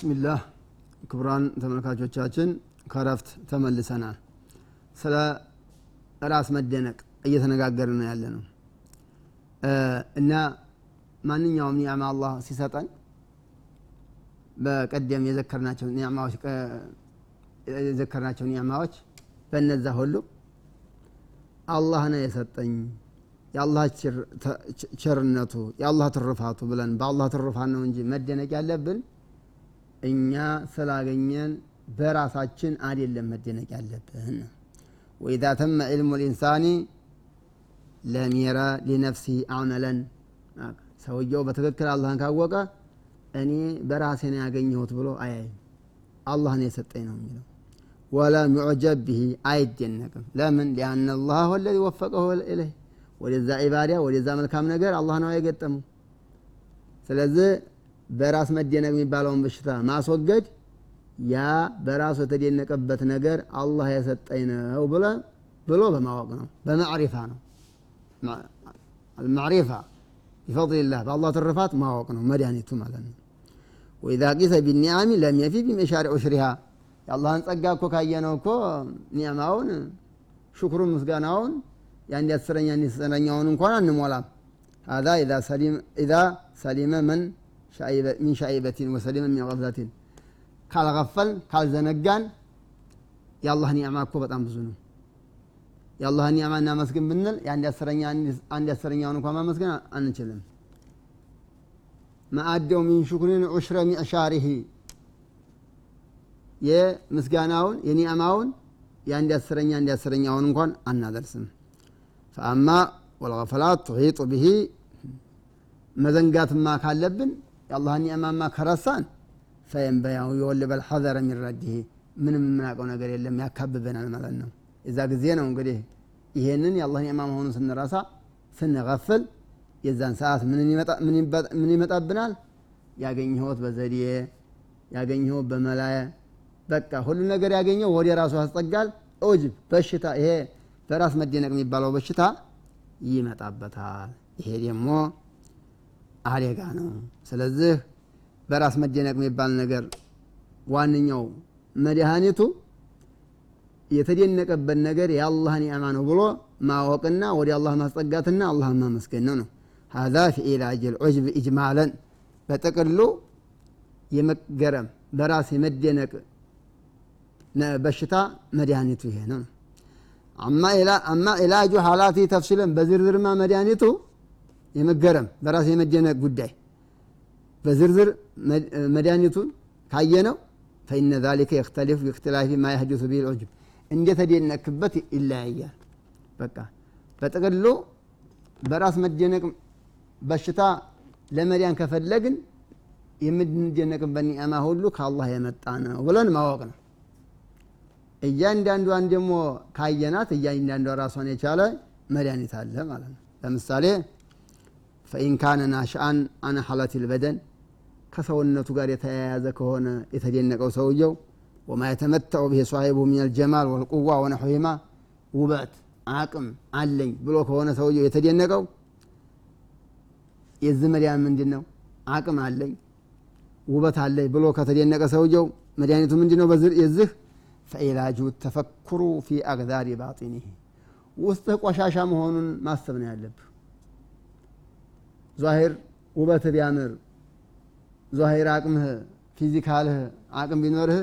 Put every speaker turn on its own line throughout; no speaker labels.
ብስሚላህ ክቡራን ተመልካቾቻችን ከረፍት ተመልሰናል። ስለ ራስ መደነቅ እየተነጋገርን ነው ያለ ነው እና ማንኛውም ኒዕማ አላህ ሲሰጠን በቀደም የዘከርናቸው ኒዕማዎች የዘከርናቸው ኒዕማዎች በነዛ ሁሉ አላህ ነው የሰጠኝ የአላህ ቸርነቱ የአላህ ትርፋቱ ብለን በአላህ ትርፋት ነው እንጂ መደነቅ ያለብን እኛ ስላገኘን በራሳችን አይደለም መደነቅ ያለብን። ወኢዛ ተመ ዕልሙ ልኢንሳኒ ለም ሊነፍሲ አመለን ሰውየው በትክክል አላህን ካወቀ እኔ በራሴ ነው ያገኘሁት ብሎ አያይም። አላህ ነው የሰጠኝ ነው የሚለው። ወለም ዩዕጀብ ብሂ አይደነቅም። ለምን? ሊአነ አላህ ወለዚ ወፈቀሁ ኢለይህ። ወደዛ ዒባዳ ወደዛ መልካም ነገር አላህ ነው የገጠመው ስለዚህ በራስ መደነቅ የሚባለውን በሽታ ማስወገድ ያ በራሱ የተደነቀበት ነገር አላህ የሰጠኝ ነው ብለ ብሎ በማወቅ ነው በማዕሪፋ ነው። ማዕሪፋ ቢፈضልላህ በአላህ ትርፋት ማወቅ ነው መድኃኒቱ ማለት ነው። ወኢዛ ቂሰ ቢኒዓሚ ለም የፊ ቢመሻሪ ዑሽሪሃ። የአላህን ጸጋ እኮ ካየነው እኮ ኒዕማውን ሽኩሩን ምስጋናውን የአንድ አስረኛ አንድ እንኳን አንሞላም። هذا إذا سلم إذا ሚን ሻይበቲን ወሰሊመ ሚን ቀብዛቲን ካልገፈል ካልዘነጋን የአላህ ኒዕማ እኮ በጣም ብዙ ነው የአላህ ኒዕማ እናመስግን ብንል አንድ አስረኛውን እንኳ ማመስገን አንችልም ማአደው ሚን ሹክሪን ዑሽረ ሚዕሻሪሂ የምስጋናውን የኒዕማውን የአንድ አስረኛ አንድ አስረኛውን እንኳን አናደርስም ፈአማ ወልገፈላት ቱሒጡ ብሂ መዘንጋትማ ካለብን የአላህ ኒዕማማ ከረሳን ፈየንበያው የወልበል ሐዘረ ሚን ምንም የምናውቀው ነገር የለም ያካብበናል ማለት ነው። የዛ ጊዜ ነው እንግዲህ ይሄንን የአላህ ኒዕማ መሆኑን ስንረሳ ስንገፍል የዛን ሰዓት ምን ይመጣብናል? ያገኘሁት በዘዴ ያገኘሁት በመላየ በቃ ሁሉ ነገር ያገኘው ወደ ራሱ ያስጠጋል። ኦጅብ በሽታ ይሄ በራስ መደነቅ የሚባለው በሽታ ይመጣበታል። ይሄ ደግሞ አደጋ ነው። ስለዚህ በራስ መደነቅ የሚባል ነገር ዋነኛው መድኃኒቱ የተደነቀበት ነገር የአላህ ኒዕማ ነው ብሎ ማወቅና ወደ አላህ ማስጠጋትና አላህን ማመስገን ነው ነው ሀዛ ፊ ኢላጅ ልዑጅብ ኢጅማለን በጥቅሉ የመገረም በራስ የመደነቅ በሽታ መድኃኒቱ ይሄ ነው። አማ ኢላጁ ሀላፊ ተፍሲለን በዝርዝርማ መድኃኒቱ የመገረም በራስ የመደነቅ ጉዳይ። በዝርዝር መድኃኒቱን ካየነው ፈኢነ ዛሊከ የክተሊፍ ቢእክትላፊ ማ የህዲሱ ቢል ዑጅብ እንደተደነክበት ይለያያል። በቃ በጥቅሉ በራስ መደነቅ በሽታ ለመዳን ከፈለግን የምንደነቅበት ኒዕማ ሁሉ ከአላህ የመጣ ነው ብለን ማወቅ ነው። እያንዳንዷን ደግሞ ካየናት እያንዳንዷ ራሷን የቻለ መድኃኒት አለ ማለት ነው። ለምሳሌ ፈኢን ካነ ናሽአን አነ ሐለት ልበደን ከሰውነቱ ጋር የተያያዘ ከሆነ የተደነቀው ሰውየው ወማ የተመተዑ ብሄ ሷሂቡ ሚን አልጀማል ወልቁዋ ወነሑሂማ ውበት አቅም አለኝ ብሎ ከሆነ ሰውየው የተደነቀው የዚህ መድያን ምንድን ነው አቅም አለኝ ውበት አለኝ ብሎ ከተደነቀ ሰውየው መድኃኒቱ ምንድን ነው የዚህ ፈኢላጁ ተፈኩሩ ፊ አግዛሪ ባጢኒህ ውስጥህ ቆሻሻ መሆኑን ማሰብ ነው ያለብህ ዛሂር ውበት ቢያምር ዛሂር አቅምህ physical ህ አቅም ቢኖርህ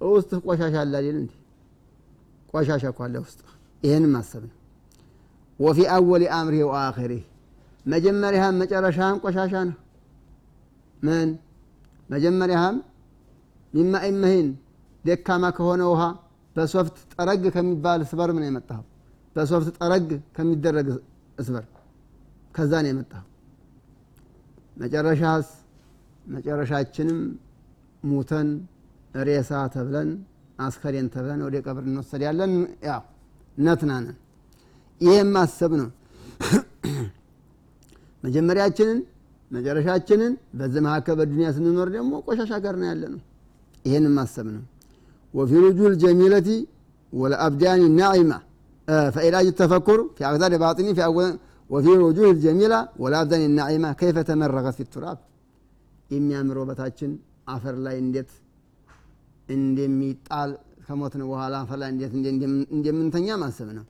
ውስጥህ ቆሻሻ አለ አይደል እንዲ ቆሻሻ እኮ አለ ውስጥህ። ይህን ማሰብ ነው። وفي أول أمره وآخره። መጀመሪያህም መጨረሻህም ቆሻሻ ነው። ምን? መጀመሪያህም من ماء مهين ደካማ ከሆነ ውሃ በሶፍት ጠረግ ከሚባል ስበር ምን የመጣኸው። በሶፍት ጠረግ ከሚደረግ እስበር ከዛ ነው የመጣው። መጨረሻስ መጨረሻችንም ሙተን ሬሳ ተብለን አስከሬን ተብለን ወደ ቀብር ያለን ያው ነትናነን ይህም ማሰብ ነው። መጀመሪያችንን መጨረሻችንን በዚህ መካከል በዱኒያ ስንኖር ደግሞ ቆሻሻ ጋር ነው ያለ ነው ይህን ማሰብ ነው። ወፊ ሩጁል ጀሚለቲ ወለአብዳኒ ናዒማ ፈኢላጅ ተፈኩር ፊ አቅዳድ ባጢኒ ወፊ ውጁህ ጀሚላ ወላብዘን ናዒማ ከይፈ ተመረገ ፊ ቱራብ የሚያምር ውበታችን አፈር ላይ እንዴት እንደሚጣል ከሞትን በኋላ አፈር ላይ እንዴት እንደምንተኛ ማሰብ ነው።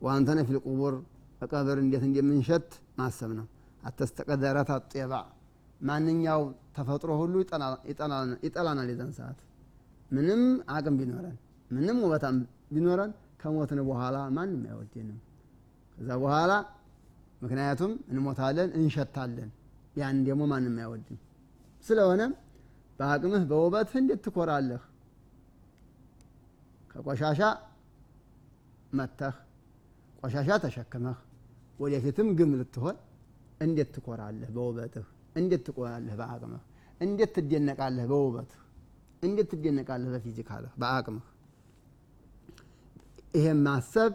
ወአንተነ ፊ ልቁቡር በቀብር እንዴት እንደምንሸት ማሰብ ነው። አተስተቀደረት አጤባ። ማንኛው ተፈጥሮ ሁሉ ይጠላናል የዛን ሰዓት። ምንም አቅም ቢኖረን ምንም ውበታም ቢኖረን ከሞትን በኋላ ማንም አይወደንም። ከዛ በኋላ ምክንያቱም እንሞታለን እንሸታለን። ያን ደግሞ ማንም አይወድም ስለሆነ በአቅምህ በውበትህ እንዴት ትኮራለህ? ከቆሻሻ መተህ ቆሻሻ ተሸክመህ ወደፊትም ግም ልትሆን እንዴት ትኮራለህ በውበትህ? እንዴት ትቆያለህ በአቅምህ? እንዴት ትደነቃለህ በውበትህ? እንዴት ትደነቃለህ በፊዚካልህ? በአቅምህ። ይሄም ማሰብ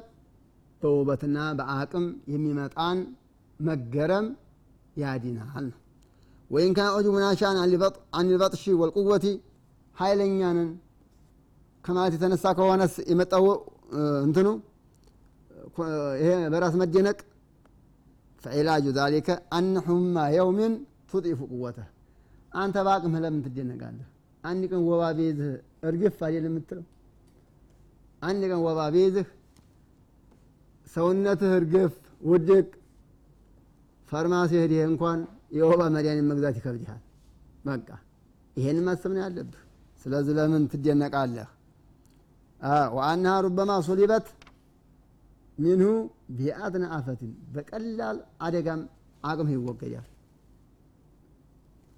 በውበትና በአቅም የሚመጣን መገረም ያዲናል ነው ወይን ካን ዑጅቡ ናሻን አን ልበጥሺ ወልቁወቲ ኃይለኛንን ከማለት የተነሳ ከሆነስ የመጣው እንትኑ ይሄ በራስ መደነቅ ፈዒላጁ ዛሊከ አን ሑማ የውምን ቱጢፉ ቁወተህ አንተ በአቅምህ ለምን ትደነቃለህ? አንድ ቀን ወባ ቤዝህ እርግፍ አይደል የምትለው? አንድ ቀን ወባ ቤዝህ ሰውነትህ እርግፍ ውድቅ ፋርማሲ ሄደህ እንኳን የወባ መድኃኒት መግዛት ይከብድሃል። በቃ ይሄን ማሰብ ነው ያለብህ። ስለዚህ ለምን ትደነቃለህ? ወአናሃ ሩበማ ሱሊበት ሚንሁ ቢአድና አፈትን። በቀላል አደጋም አቅምህ ይወገዳል።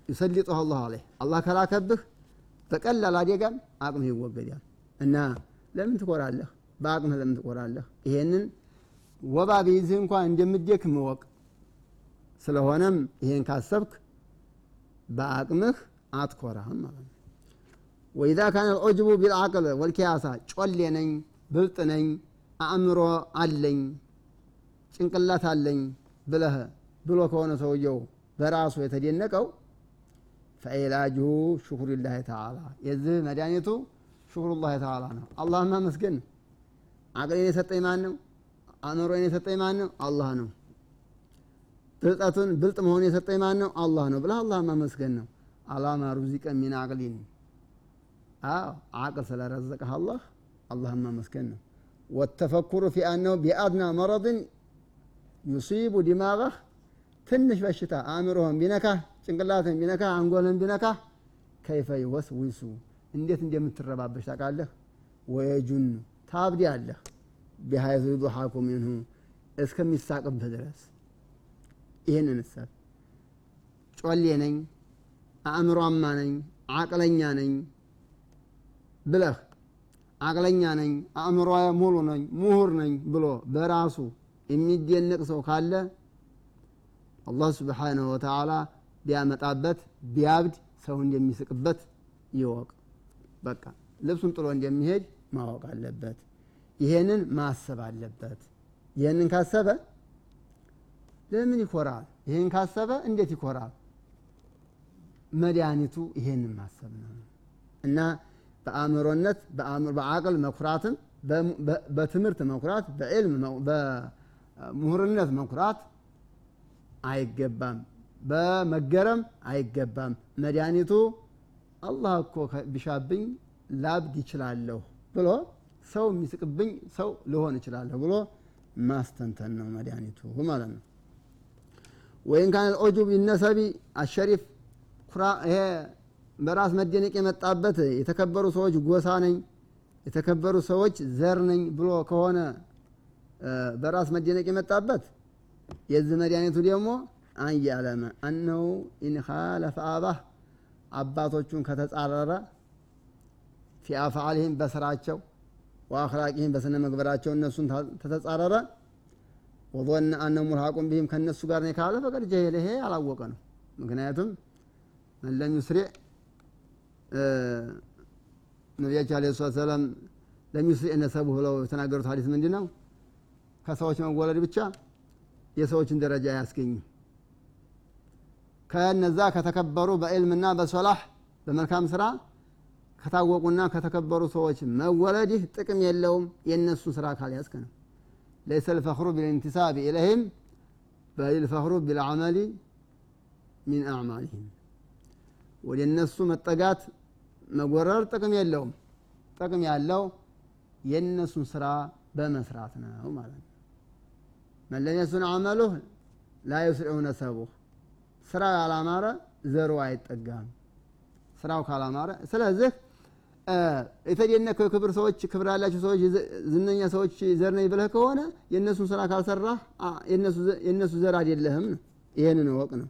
ይሰሊጡህ አላሁ አለይህ። አላህ ከላከብህ በቀላል አደጋም አቅምህ ይወገዳል። እና ለምን ትኮራለህ? በአቅምህ ለምን ትኮራለህ? ይሄንን ወባ ቢይዝህ እንኳን እንደምደክም እወቅ። ስለሆነም ይሄን ካሰብክ በአቅምህ አትኮራም ማለት ነው። ወኢዛ ካነ ልዑጅቡ ቢልዓቅል ወልኪያሳ ጮሌ ነኝ ብልጥ ነኝ አእምሮ አለኝ ጭንቅላት አለኝ ብለህ ብሎ ከሆነ ሰውየው በራሱ የተደነቀው ፈዒላጅሁ ሽኩሩላህ ተዓላ። የዚህ መድኃኒቱ ሽኩሩላህ ተዓላ ነው። አላህን ማመስገን አቅሌን የሰጠኝ ማን ነው አእምሮን የሰጠኝ ማን ነው አላህ ነው። ብልጠቱን ብልጥ መሆን የሰጠኝ ማን ነው አላህ ነው ብለህ አላህ ማመስገን ነው። አላማ ሩዚቀ ሚን አቅሊን። አዎ አቅል ስለረዘቀህ አላህ አላህን ማመስገን ነው። ወተፈኩሩ ፊ አነው ቢአድና መረድን ዩሲቡ ዲማغህ ትንሽ በሽታ አእምሮህን ቢነካህ ጭንቅላትን ቢነካህ አንጎልን ቢነካህ ከይፈ ይወስዊሱ። እንዴት እንደምትረባበሽ ታውቃለህ? ወየጁን። ታብዲ አለህ ቢሀይቱ ዩضሓኩ ሚንሁ እስከሚሳቅብህ ድረስ። ይህንን እሰብ። ጮሌ ነኝ አእምሯማ ነኝ አቅለኛ ነኝ ብለህ አቅለኛ ነኝ አእምሮ ሙሉ ነኝ ምሁር ነኝ ብሎ በራሱ የሚደነቅ ሰው ካለ አላህ ስብሓንሁ ወተዓላ ቢያመጣበት ቢያብድ ሰው እንደሚስቅበት ይወቅ። በቃ ልብሱን ጥሎ እንደሚሄድ ማወቅ አለበት ይሄንን ማሰብ አለበት። ይህንን ካሰበ ለምን ይኮራል? ይህን ካሰበ እንዴት ይኮራል? መድኃኒቱ ይሄንን ማሰብ ነው። እና በአእምሮነት በአቅል መኩራትም በትምህርት መኩራት በዕልም በምሁርነት መኩራት አይገባም። በመገረም አይገባም። መድኃኒቱ አላህ እኮ ቢሻብኝ ላብድ ይችላለሁ ብሎ ሰው የሚስቅብኝ ሰው ልሆን እችላለሁ ብሎ ማስተንተን ነው መድኃኒቱ ማለት ነው። وإن كان العجب بالنسب الشريف ይሄ በራስ መደነቅ የመጣበት የተከበሩ ሰዎች ጎሳ ነኝ የተከበሩ ሰዎች ዘር ነኝ ብሎ ከሆነ በራስ መደነቅ የመጣበት የዚህ መድኃኒቱ ደግሞ አንያለመ አነሁ ኢንኻለፈ አባህ አባቶቹን ከተጻረረ ፊ አፍዓልህም በስራቸው ወአኽላቂህም በስነ ምግበራቸው እነሱን ተተጻረረ። ወظن አነ ሙልሐቁን ቢህም ከእነሱ ጋር ነው ካለ ፈቀድ ጀሄለ። ይሄ አላወቀ ነው ምክንያቱም መን ለም ዩስሪዕ ነቢያችን አለ ሰላት ሰላም ለም ዩስሪዕ ነሰቡ ብለው የተናገሩት ሀዲስ ምንድ ነው ከሰዎች መወለድ ብቻ የሰዎችን ደረጃ አያስገኝም ከነዛ ከተከበሩ በዕልምና በሶላህ በመልካም ስራ ከታወቁና ከተከበሩ ሰዎች መወለድህ ጥቅም የለውም። የእነሱን ስራ ካልያዝክ ነው። ለይሰ ልፈክሩ ቢልኢንቲሳብ ኢለህም በል ልፈክሩ ቢልዓመሊ ሚን አዕማልህም ወደ እነሱ መጠጋት መጎረር ጥቅም የለውም። ጥቅም ያለው የእነሱን ስራ በመስራት ነው ማለት ነው። የሱን አመሉህ ላ ነሰቡህ ስራው ያላማረ ዘሩ አይጠጋም። ስራው ካላማረ ስለዚህ የተደነከው የክብር ሰዎች ክብር ያላቸው ሰዎች ዝነኛ ሰዎች ዘር ነኝ ብለህ ከሆነ የእነሱን ስራ ካልሰራህ የእነሱ ዘር አይደለህም ነው። ይህንን እወቅ ነው።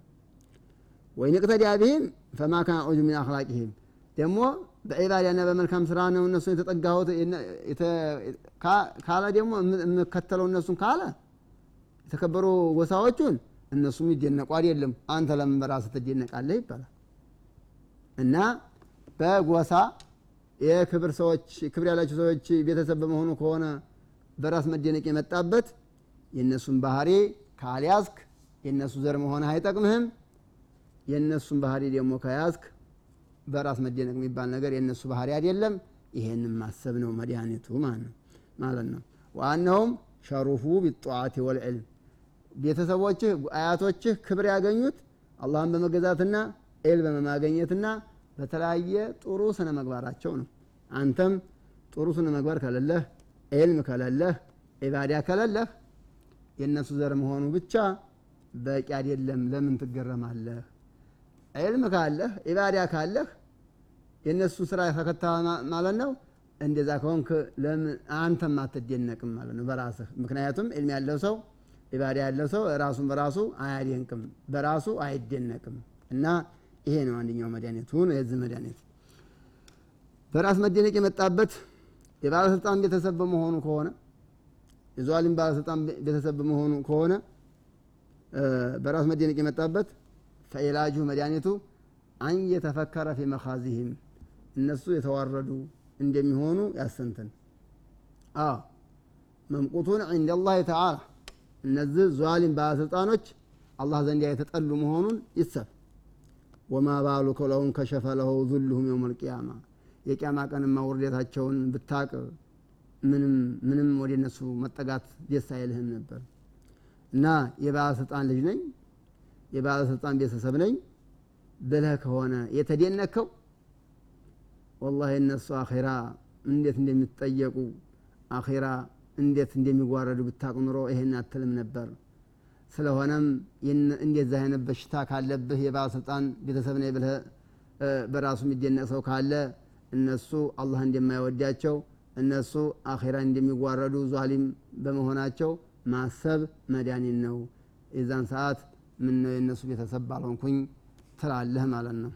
ወይ ንቅተዲያ ብህም ፈማ ካን ዑጁ ሚን አክላቂህም ደግሞ በዒባዳና በመልካም ስራ ነው እነሱን የተጠጋሁት። ካለ ደግሞ የምከተለው እነሱን ካለ የተከበሩ ጎሳዎቹን እነሱም ይደነቁ አይደለም። አንተ ለምን በራስህ ትደነቃለህ ይባላል። እና በጎሳ የክብር ሰዎች ክብር ያላቸው ሰዎች ቤተሰብ በመሆኑ ከሆነ በራስ መደነቅ የመጣበት የእነሱን ባህሪ ካልያዝክ የእነሱ ዘር መሆን አይጠቅምህም። የእነሱን ባህሪ ደግሞ ከያዝክ በራስ መደነቅ የሚባል ነገር የእነሱ ባህሪ አይደለም። ይሄንን ማሰብ ነው መድኃኒቱ ማለት ነው ዋናውም شرفوا بالطاعة والعلم። ቤተሰቦችህ አያቶችህ ክብር ያገኙት አላህን በመገዛትና علم በማግኘትና በተለያየ ጥሩ ስነ ምግባራቸው ነው። አንተም ጥሩ ስነ ምግባር ከሌለህ ኤልም ከሌለህ ኢባዳ ከሌለህ የእነሱ ዘር መሆኑ ብቻ በቂ አይደለም። ለምን ትገረማለህ? ዕልም ካለህ ኢባዳ ካለህ የእነሱን ስራ ተከታ ማለት ነው እንደዛ ከሆንክ ለምን አንተም አትደነቅም ማለት ነው በራስህ። ምክንያቱም ዕልም ያለው ሰው ኢባዳ ያለው ሰው ራሱን በራሱ አያደንቅም በራሱ አይደነቅም። እና ይሄ ነው አንደኛው መድኃኒቱ ነው የዚህ መድኃኒት። በራስ መደነቅ የመጣበት የባለስልጣን ቤተሰብ በመሆኑ ከሆነ የዟሊም ባለስልጣን ቤተሰብ በመሆኑ ከሆነ በራስ መደነቅ የመጣበት ፈኢላጁ መድኃኒቱ አን የተፈከረ ፊ መኻዚህም እነሱ የተዋረዱ እንደሚሆኑ ያሰንትን አዎ መምቁቱን ዕንደ ላህ ተዓላ እነዚህ ዟሊም ባለስልጣኖች አላህ ዘንድ የተጠሉ መሆኑን ይሰብ ወማ ባሉ ከለውን ከሸፈ ለሁ ዙልሁም የውም ልቅያማ የቅያማ ቀንማ ውርደታቸውን ብታቅ ምንም ወደ እነሱ መጠጋት ደስ አይልህም ነበር። እና የባለስልጣን ልጅ ነኝ የባለስልጣን ቤተሰብ ነኝ። ብለህ ከሆነ የተደነከው ወላሂ እነሱ አኼራ እንዴት እንደሚጠየቁ አኼራ እንዴት እንደሚጓረዱ ብታቅ ኑሮ ይሄን አትልም ነበር ስለሆነም እንደዛ አይነት በሽታ ካለብህ የባለስልጣን ቤተሰብ ነኝ ብለህ በራሱ የሚደነቅ ሰው ካለ እነሱ አላህ እንደማይወዳቸው እነሱ አኼራ እንደሚጓረዱ ዟሊም በመሆናቸው ማሰብ መድኃኒት ነው። የዛን ሰዓት ምን ነው የእነሱ ቤተሰብ ባልሆንኩኝ ትላለህ ማለት ነው።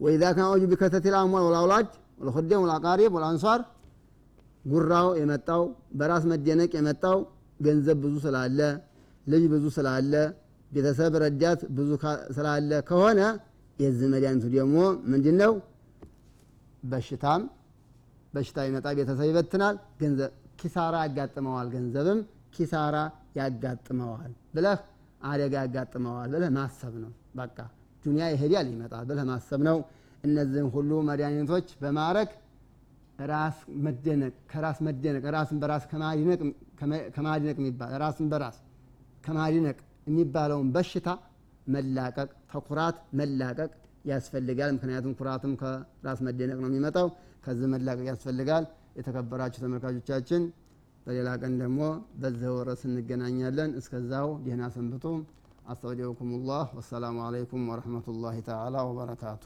ወኢዛ ካን ወጁ ቢከተት ልአምዋል ወልአውላድ ወልኹደም ወልአቃሪብ ወልአንሷር ጉራው የመጣው በራስ መደነቅ የመጣው ገንዘብ ብዙ ስላለ ልጅ ብዙ ስላለ ቤተሰብ ረዳት ብዙ ስላለ ከሆነ የዚህ መድኃኒቱ ደግሞ ምንድን ነው በሽታም በሽታ ይመጣ ቤተሰብ ይበትናል ገንዘብ ኪሳራ ያጋጥመዋል ገንዘብም ኪሳራ ያጋጥመዋል ብለህ አደጋ ያጋጥመዋል ብለህ ማሰብ ነው። በቃ ዱኒያ ይሄዳል ይመጣል ብለህ ማሰብ ነው። እነዚህም ሁሉ መድኃኒቶች በማድረግ ራስ መደነቅ ከራስ መደነቅ ራስን በራስ ከማድነቅ የሚባል ራስን በራስ ከማድነቅ የሚባለውን በሽታ መላቀቅ ተኩራት መላቀቅ ያስፈልጋል። ምክንያቱም ኩራትም ከራስ መደነቅ ነው የሚመጣው። ከዚህ መላቀቅ ያስፈልጋል። የተከበራችሁ ተመልካቾቻችን በሌላ ቀን ደግሞ በዚህ ወረስ እንገናኛለን። እስከዛው ደህና ሰንብቱ። አስተውዲዑኩም ላህ ወሰላሙ አለይኩም ወረሕመቱላሂ ተዓላ ወበረካቱ